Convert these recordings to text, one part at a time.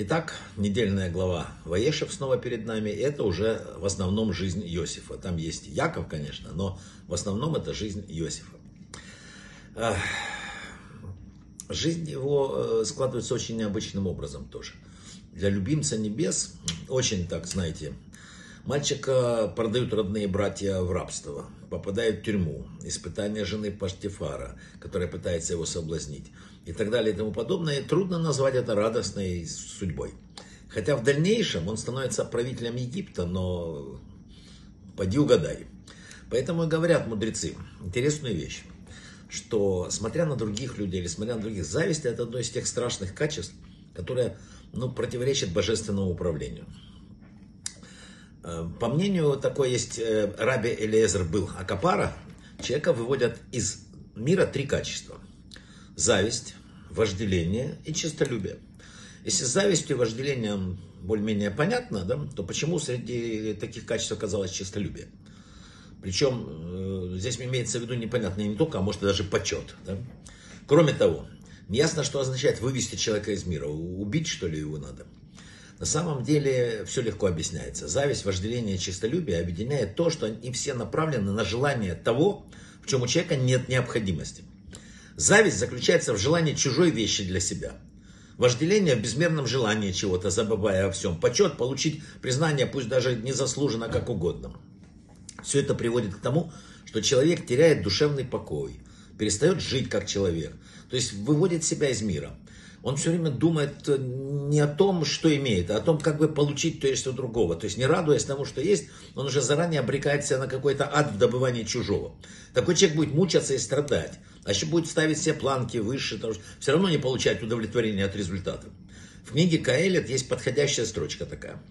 Итак, недельная глава Ваешев снова перед нами. Это уже в основном жизнь Иосифа. Там есть Яков, конечно, но в основном это жизнь Иосифа. Жизнь его э, складывается очень необычным образом тоже. Для любимца небес очень, так знаете, мальчика продают родные братья в рабство, попадает в тюрьму, испытание жены Паштифара, которая пытается его соблазнить и так далее и тому подобное, трудно назвать это радостной судьбой. Хотя в дальнейшем он становится правителем Египта, но поди угадай. Поэтому говорят мудрецы интересную вещь, что смотря на других людей или смотря на других, зависть это одно из тех страшных качеств, которое ну, противоречит божественному управлению. Э, по мнению такой есть э, Раби Элиезер был Акапара, человека выводят из мира три качества. Зависть, вожделение и честолюбие. Если с завистью и вожделением более-менее понятно, да, то почему среди таких качеств оказалось честолюбие? Причем э, здесь имеется в виду непонятно не только, а может даже почет. Да? Кроме того, неясно, что означает вывести человека из мира. Убить, что ли, его надо? На самом деле все легко объясняется. Зависть, вожделение и честолюбие объединяет то, что они все направлены на желание того, в чем у человека нет необходимости. Зависть заключается в желании чужой вещи для себя. Вожделение в безмерном желании чего-то, забывая о всем. Почет, получить признание, пусть даже незаслуженно, как угодно. Все это приводит к тому, что человек теряет душевный покой, перестает жить как человек, то есть выводит себя из мира. Он все время думает э, не о том, что имеет, а о том, как бы получить то есть у другого. То есть не радуясь тому, что есть, он уже заранее обрекает себя на какой-то ад в добывании чужого. Такой человек будет мучаться и страдать а еще будет ставить все планки выше, потому что все равно не получать удовлетворения от результата. В книге Каэлет есть подходящая строчка такая.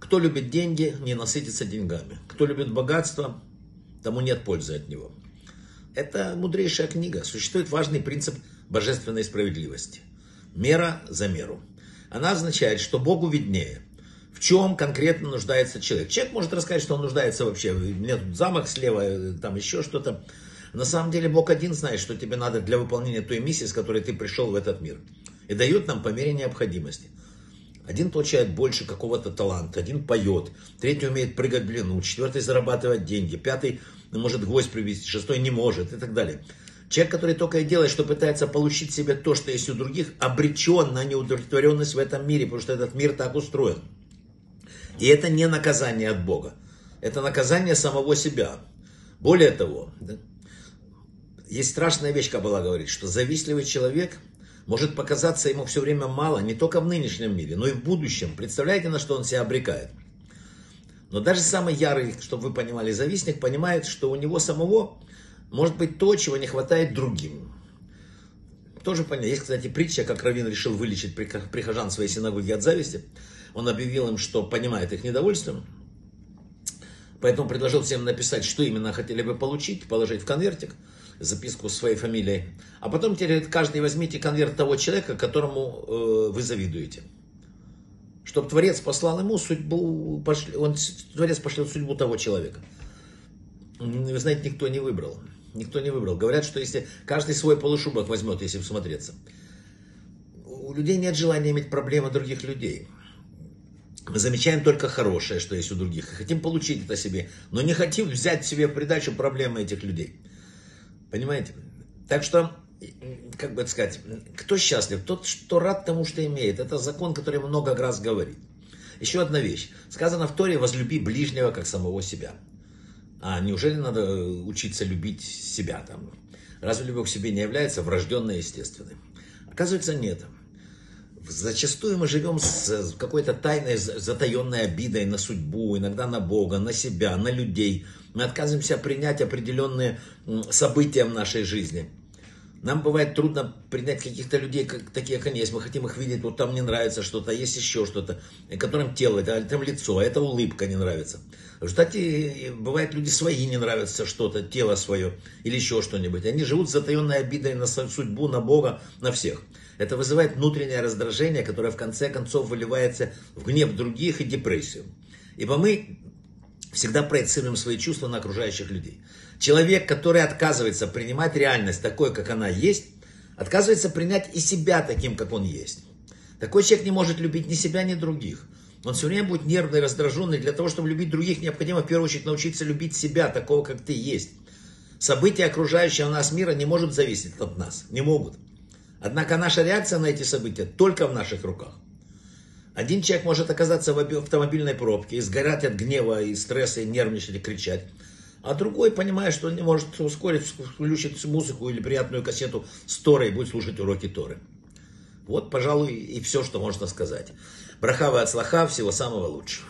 Кто любит деньги, не насытится деньгами. Кто любит богатство, тому нет пользы от него. Это мудрейшая книга. Существует важный принцип божественной справедливости. Мера за меру. Она означает, что Богу виднее, в чем конкретно нуждается человек. Человек может рассказать, что он нуждается вообще. У меня тут замок слева, там еще что-то. На самом деле Бог один знает, что тебе надо для выполнения той миссии, с которой ты пришел в этот мир. И дает нам по мере необходимости. Один получает больше какого-то таланта, один поет, третий умеет прыгать в длину, четвертый зарабатывать деньги, пятый может гвоздь привести, шестой не может и так далее. Человек, который только и делает, что пытается получить себе то, что есть у других, обречен на неудовлетворенность в этом мире, потому что этот мир так устроен. И это не наказание от Бога. Это наказание самого себя. Более того, есть страшная вещь, Кабала говорит, что завистливый человек может показаться ему все время мало, не только в нынешнем мире, но и в будущем. Представляете, на что он себя обрекает? Но даже самый ярый, чтобы вы понимали, завистник понимает, что у него самого может быть то, чего не хватает другим. Тоже понятно. Есть, кстати, притча, как Равин решил вылечить прихожан своей синагоги от зависти. Он объявил им, что понимает их недовольство, поэтому предложил всем написать, что именно хотели бы получить, положить в конвертик – записку своей фамилией. А потом теперь каждый возьмите конверт того человека, которому э, вы завидуете. Чтобы Творец послал ему судьбу, пошли, он, Творец пошлет судьбу того человека. Вы знаете, никто не выбрал. Никто не выбрал. Говорят, что если каждый свой полушубок возьмет, если всмотреться. У людей нет желания иметь проблемы других людей. Мы замечаем только хорошее, что есть у других. И хотим получить это себе. Но не хотим взять себе в придачу проблемы этих людей. Понимаете? Так что, как бы это сказать, кто счастлив? Тот, что рад тому, что имеет. Это закон, который много раз говорит. Еще одна вещь. Сказано в Торе, возлюби ближнего, как самого себя. А неужели надо учиться любить себя там? Разве любовь к себе не является врожденной и естественной? Оказывается, нет. Зачастую мы живем с какой-то тайной, затаенной обидой на судьбу, иногда на Бога, на себя, на людей – мы отказываемся принять определенные события в нашей жизни. Нам бывает трудно принять каких-то людей, как, такие, как они есть. Мы хотим их видеть, вот там не нравится что-то, есть еще что-то, которым тело, это, там лицо, а это улыбка не нравится. В результате бывает люди свои не нравятся что-то, тело свое или еще что-нибудь. Они живут с затаенной обидой на судьбу, на Бога, на всех. Это вызывает внутреннее раздражение, которое в конце концов выливается в гнев других и депрессию. Ибо мы всегда проецируем свои чувства на окружающих людей. Человек, который отказывается принимать реальность такой, как она есть, отказывается принять и себя таким, как он есть. Такой человек не может любить ни себя, ни других. Он все время будет нервный, раздраженный. Для того, чтобы любить других, необходимо в первую очередь научиться любить себя, такого, как ты есть. События окружающего нас мира не могут зависеть от нас. Не могут. Однако наша реакция на эти события только в наших руках. Один человек может оказаться в автомобильной пробке, сгорать от гнева и стресса, и нервничать, и кричать. А другой, понимая, что он не может ускорить, включить музыку или приятную кассету с Торой и будет слушать уроки Торы. Вот, пожалуй, и все, что можно сказать. Брахава от слаха, всего самого лучшего.